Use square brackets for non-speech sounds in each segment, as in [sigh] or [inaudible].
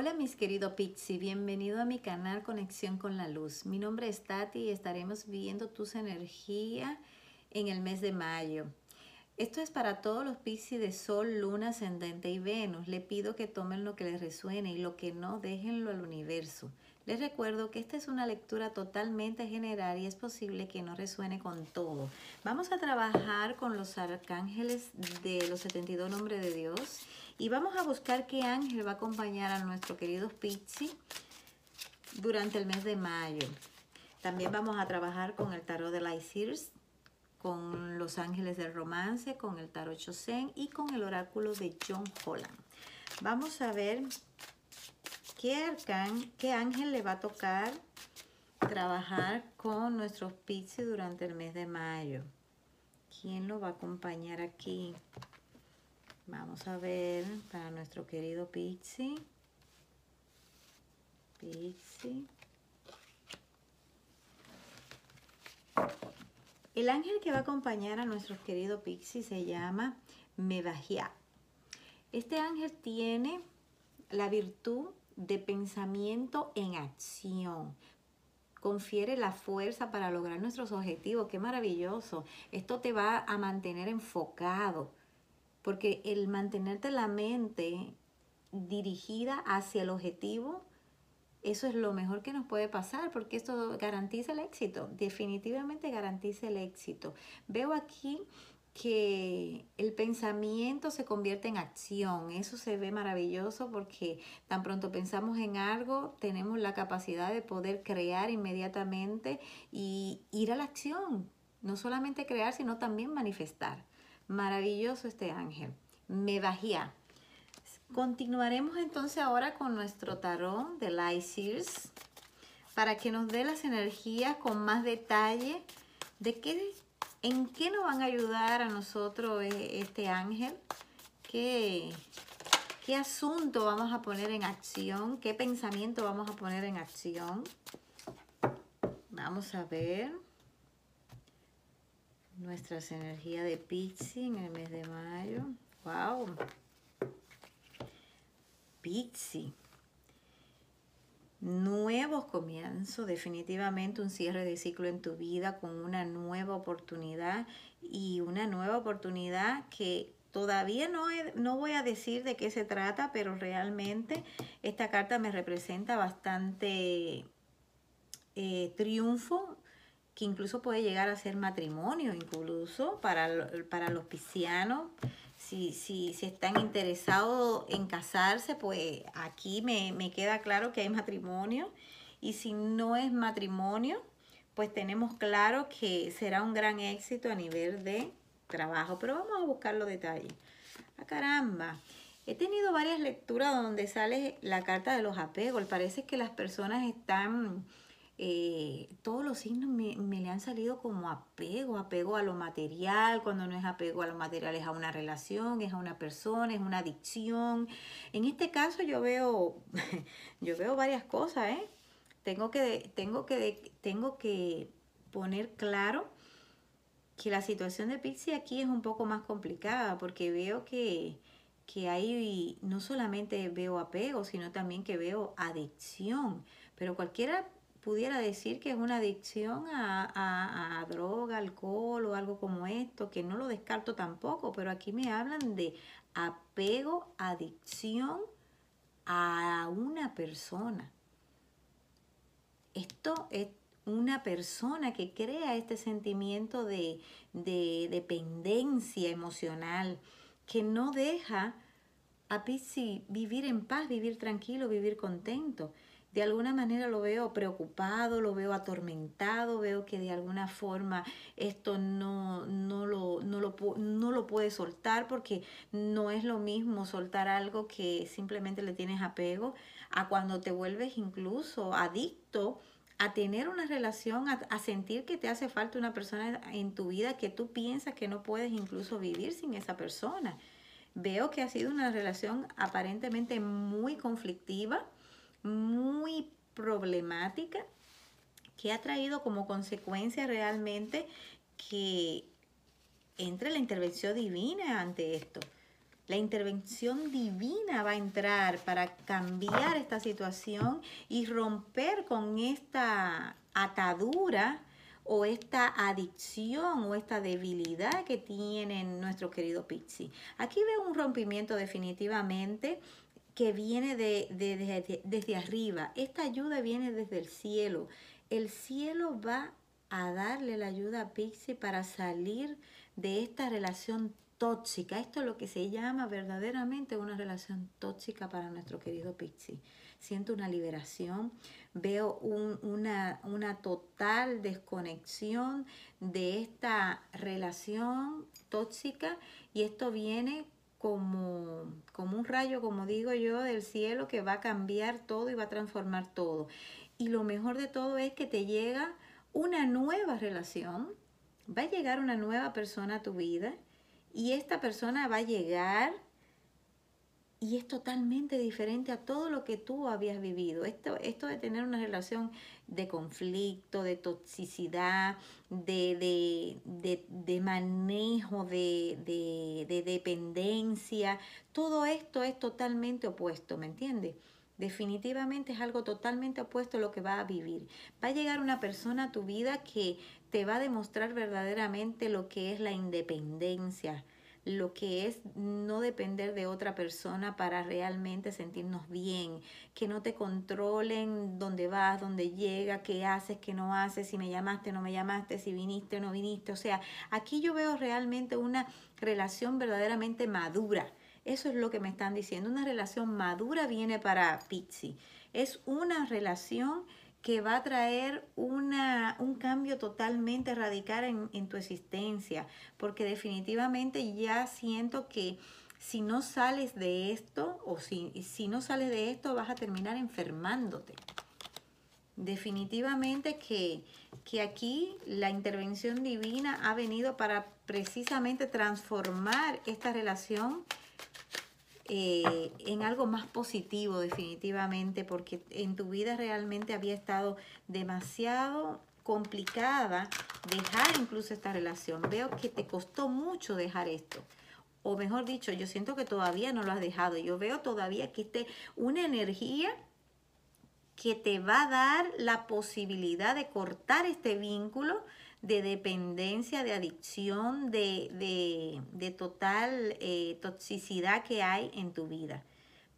Hola mis queridos Pixie, bienvenido a mi canal Conexión con la Luz. Mi nombre es Tati y estaremos viendo tus energías en el mes de mayo. Esto es para todos los Pixie de Sol, Luna, Ascendente y Venus. Le pido que tomen lo que les resuene y lo que no, déjenlo al universo. Les recuerdo que esta es una lectura totalmente general y es posible que no resuene con todo. Vamos a trabajar con los arcángeles de los 72 nombres de Dios y vamos a buscar qué ángel va a acompañar a nuestro querido Pixie durante el mes de mayo. También vamos a trabajar con el tarot de Lysirs, con los ángeles del romance, con el tarot Chosen y con el oráculo de John Holland. Vamos a ver qué, arcán, qué ángel le va a tocar trabajar con nuestros Pixie durante el mes de mayo. ¿Quién lo va a acompañar aquí? Vamos a ver para nuestro querido Pixie. Pixie. El ángel que va a acompañar a nuestro querido Pixie se llama Medajia. Este ángel tiene la virtud de pensamiento en acción. Confiere la fuerza para lograr nuestros objetivos. Qué maravilloso. Esto te va a mantener enfocado porque el mantenerte la mente dirigida hacia el objetivo, eso es lo mejor que nos puede pasar, porque esto garantiza el éxito, definitivamente garantiza el éxito. Veo aquí que el pensamiento se convierte en acción. Eso se ve maravilloso porque tan pronto pensamos en algo, tenemos la capacidad de poder crear inmediatamente y ir a la acción. No solamente crear, sino también manifestar. Maravilloso este ángel. Me bajía. Continuaremos entonces ahora con nuestro tarot de Lysirs para que nos dé las energías con más detalle de qué, en qué nos van a ayudar a nosotros eh, este ángel, qué, qué asunto vamos a poner en acción, qué pensamiento vamos a poner en acción. Vamos a ver nuestras energías de Pixie en el mes de mayo. ¡Wow! Pixie. Nuevos comienzos, definitivamente un cierre de ciclo en tu vida con una nueva oportunidad y una nueva oportunidad que todavía no, no voy a decir de qué se trata, pero realmente esta carta me representa bastante eh, triunfo que incluso puede llegar a ser matrimonio, incluso para, para los piscianos. Si, si, si, están interesados en casarse, pues aquí me, me queda claro que hay matrimonio. Y si no es matrimonio, pues tenemos claro que será un gran éxito a nivel de trabajo. Pero vamos a buscar los detalles. ¡Ah, caramba! He tenido varias lecturas donde sale la carta de los apegos. Parece que las personas están eh, todos los signos me, le han salido como apego, apego a lo material, cuando no es apego a lo material es a una relación, es a una persona, es una adicción. En este caso yo veo, [laughs] yo veo varias cosas, ¿eh? Tengo que, tengo que, tengo que poner claro que la situación de Pixie aquí es un poco más complicada porque veo que, que ahí no solamente veo apego, sino también que veo adicción. Pero cualquiera pudiera decir que es una adicción a, droga, alcohol o algo como esto, que no lo descarto tampoco, pero aquí me hablan de apego, adicción a una persona. Esto es una persona que crea este sentimiento de, de dependencia emocional, que no deja a Pizzi vivir en paz, vivir tranquilo, vivir contento de alguna manera lo veo preocupado, lo veo atormentado, veo que de alguna forma esto no, no, lo, no, lo, no lo puede soltar porque no es lo mismo soltar algo que simplemente le tienes apego a cuando te vuelves incluso adicto a tener una relación, a, a, sentir que te hace falta una persona en tu vida que tú piensas que no puedes incluso vivir sin esa persona. Veo que ha sido una relación aparentemente muy conflictiva, muy problemática que ha traído como consecuencia realmente que entre la intervención divina ante esto. La intervención divina va a entrar para cambiar esta situación y romper con esta atadura o esta adicción o esta debilidad que tiene nuestro querido Pixie. Aquí veo un rompimiento definitivamente que viene de, desde arriba. Esta ayuda viene desde el cielo. El cielo va a darle la ayuda a Pixie para salir de esta relación tóxica. Esto es lo que se llama verdaderamente una relación tóxica para nuestro querido Pixie. Siento una liberación, veo una, una total desconexión de esta relación tóxica y esto viene como, como un rayo, como digo yo, del cielo que va a cambiar todo y va a transformar todo. Y lo mejor de todo es que te llega una nueva relación, va a llegar una nueva persona a tu vida y esta persona va a llegar y es totalmente diferente a todo lo que tú habías vivido. Esto, esto de tener una relación de conflicto, de toxicidad, de, de, manejo, de, de dependencia, todo esto es totalmente opuesto, ¿me entiendes? Definitivamente es algo totalmente opuesto a lo que va a vivir. Va a llegar una persona a tu vida que te va a demostrar verdaderamente lo que es la independencia, lo que es no depender de otra persona para realmente sentirnos bien, que no te controlen dónde vas, dónde llega, qué haces, qué no haces, si me llamaste, no me llamaste, si viniste o no viniste. O sea, aquí yo veo realmente una relación verdaderamente madura. Eso es lo que me están diciendo. Una relación madura viene para Pixie. Es una relación que va a traer una, un cambio totalmente radical en, tu existencia, porque definitivamente ya siento que si no sales de esto o si, si no sales de esto vas a terminar enfermándote. Definitivamente que, que aquí la intervención divina ha venido para precisamente transformar esta relación eh, en algo más positivo definitivamente, porque en tu vida realmente había estado demasiado complicada dejar incluso esta relación. Veo que te costó mucho dejar esto. O mejor dicho, yo siento que todavía no lo has dejado. Yo veo todavía que esté una energía que te va a dar la posibilidad de cortar este vínculo de dependencia, de adicción, de, de, total eh, toxicidad que hay en tu vida.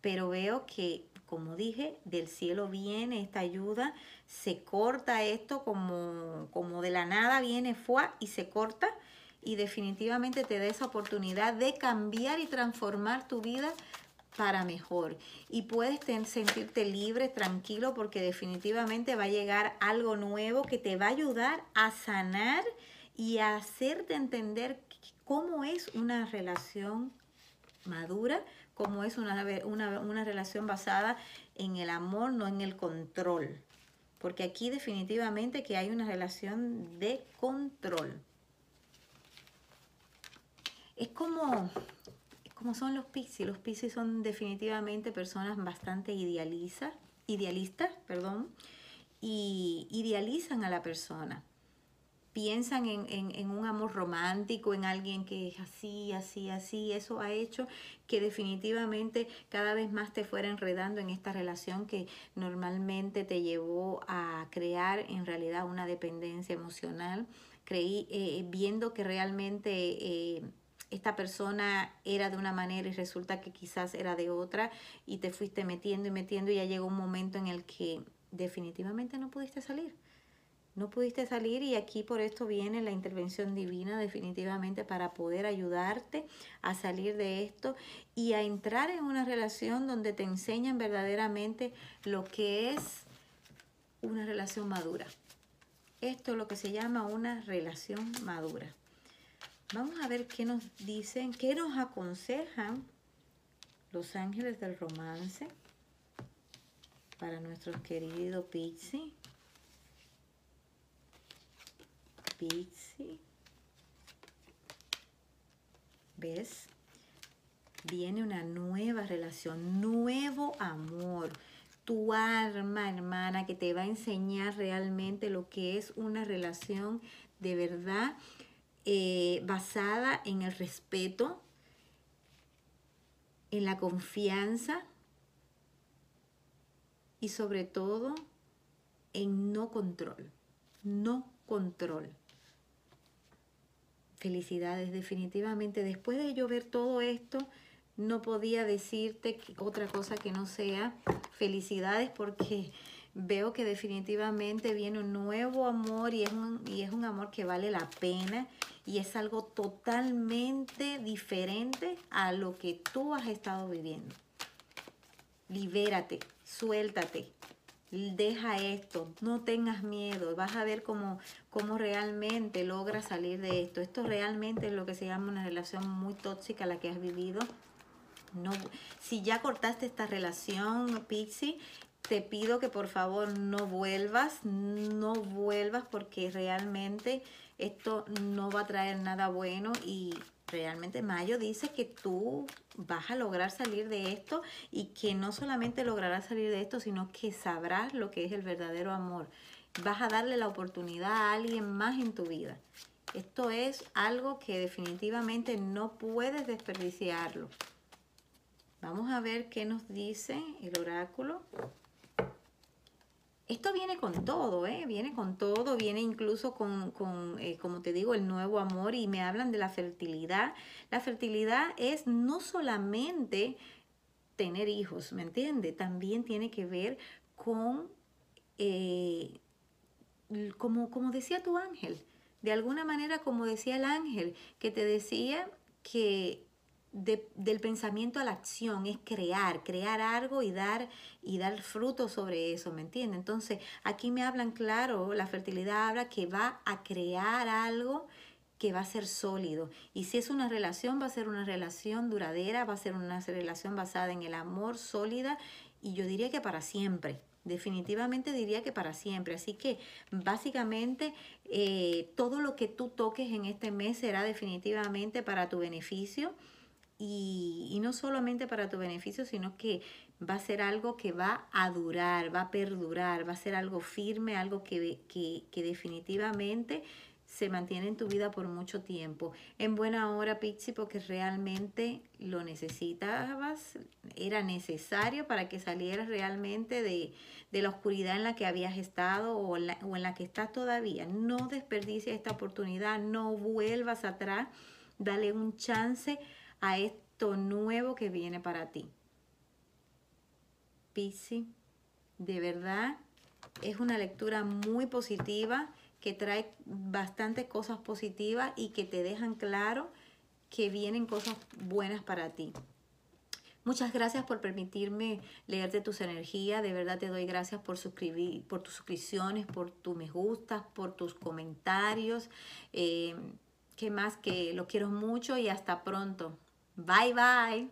Pero veo que, como dije, del cielo viene esta ayuda, se corta esto como, como de la nada viene, fue y se corta y definitivamente te da esa oportunidad de cambiar y transformar tu vida para mejor y puedes sentirte libre, tranquilo, porque definitivamente va a llegar algo nuevo que te va a ayudar a sanar y a hacerte entender cómo es una relación madura, cómo es una, una, una relación basada en el amor, no en el control. Porque aquí definitivamente que hay una relación de control. Es como, como son los Piscis. Los Piscis son definitivamente personas bastante idealistas, idealistas, perdón, y idealizan a la persona. Piensan en, un amor romántico, en alguien que es así, así, así. Eso ha hecho que definitivamente cada vez más te fuera enredando en esta relación que normalmente te llevó a crear en realidad una dependencia emocional. Creí, eh, viendo que realmente eh, esta persona era de una manera y resulta que quizás era de otra y te fuiste metiendo y metiendo y ya llegó un momento en el que definitivamente no pudiste salir. No pudiste salir y aquí por esto viene la intervención divina definitivamente para poder ayudarte a salir de esto y a entrar en una relación donde te enseñan verdaderamente lo que es una relación madura. Esto es lo que se llama una relación madura. Vamos a ver qué nos dicen, qué nos aconsejan los ángeles del romance para nuestro querido Pixie. Pixie. ¿Ves? Viene una nueva relación, nuevo amor. Tu alma, hermana, que te va a enseñar realmente lo que es una relación de verdad eh, basada en el respeto, en la confianza y sobre todo en no control, no control. Felicidades, definitivamente. Después de yo ver todo esto, no podía decirte otra cosa que no sea felicidades porque veo que definitivamente viene un nuevo amor y es un, y es un amor que vale la pena y es algo totalmente diferente a lo que tú has estado viviendo. Libérate, suéltate, deja esto, no tengas miedo, vas a ver cómo, cómo realmente logras salir de esto. Esto realmente es lo que se llama una relación muy tóxica la que has vivido. No, si ya cortaste esta relación, Pixie, te pido que por favor no vuelvas, no vuelvas porque realmente esto no va a traer nada bueno y realmente Mayo dice que tú vas a lograr salir de esto y que no solamente lograrás salir de esto, sino que sabrás lo que es el verdadero amor. Vas a darle la oportunidad a alguien más en tu vida. Esto es algo que definitivamente no puedes desperdiciarlo. Vamos a ver qué nos dice el oráculo. Esto viene con todo, ¿eh? Viene con todo, viene incluso con, eh, como te digo, el nuevo amor y me hablan de la fertilidad. La fertilidad es no solamente tener hijos, ¿me entiende? También tiene que ver con, eh, como, como decía tu ángel, de alguna manera como decía el ángel, que te decía que del pensamiento a la acción, es crear, crear algo y dar, y dar fruto sobre eso, ¿me entiendes? Entonces, aquí me hablan claro, la fertilidad habla que va a crear algo que va a ser sólido. Y si es una relación, va a ser una relación duradera, va a ser una relación basada en el amor sólida y yo diría que para siempre. Definitivamente diría que para siempre. Así que básicamente eh, todo lo que tú toques en este mes será definitivamente para tu beneficio y, no solamente para tu beneficio, sino que va a ser algo que va a durar, va a perdurar, va a ser algo firme, algo que, que, definitivamente se mantiene en tu vida por mucho tiempo. En buena hora, Pixie, porque realmente lo necesitabas, era necesario para que salieras realmente de, la oscuridad en la que habías estado o, o en la que estás todavía. No desperdicies esta oportunidad, no vuelvas atrás, dale un chance a esto nuevo que viene para ti. Pisi, de verdad es una lectura muy positiva que trae bastantes cosas positivas y que te dejan claro que vienen cosas buenas para ti. Muchas gracias por permitirme leerte tus energías. De verdad te doy gracias por suscribir, por tus suscripciones, por tus me gustas, por tus comentarios. Eh, ¿Qué más? Que lo quiero mucho y hasta pronto. Bye bye.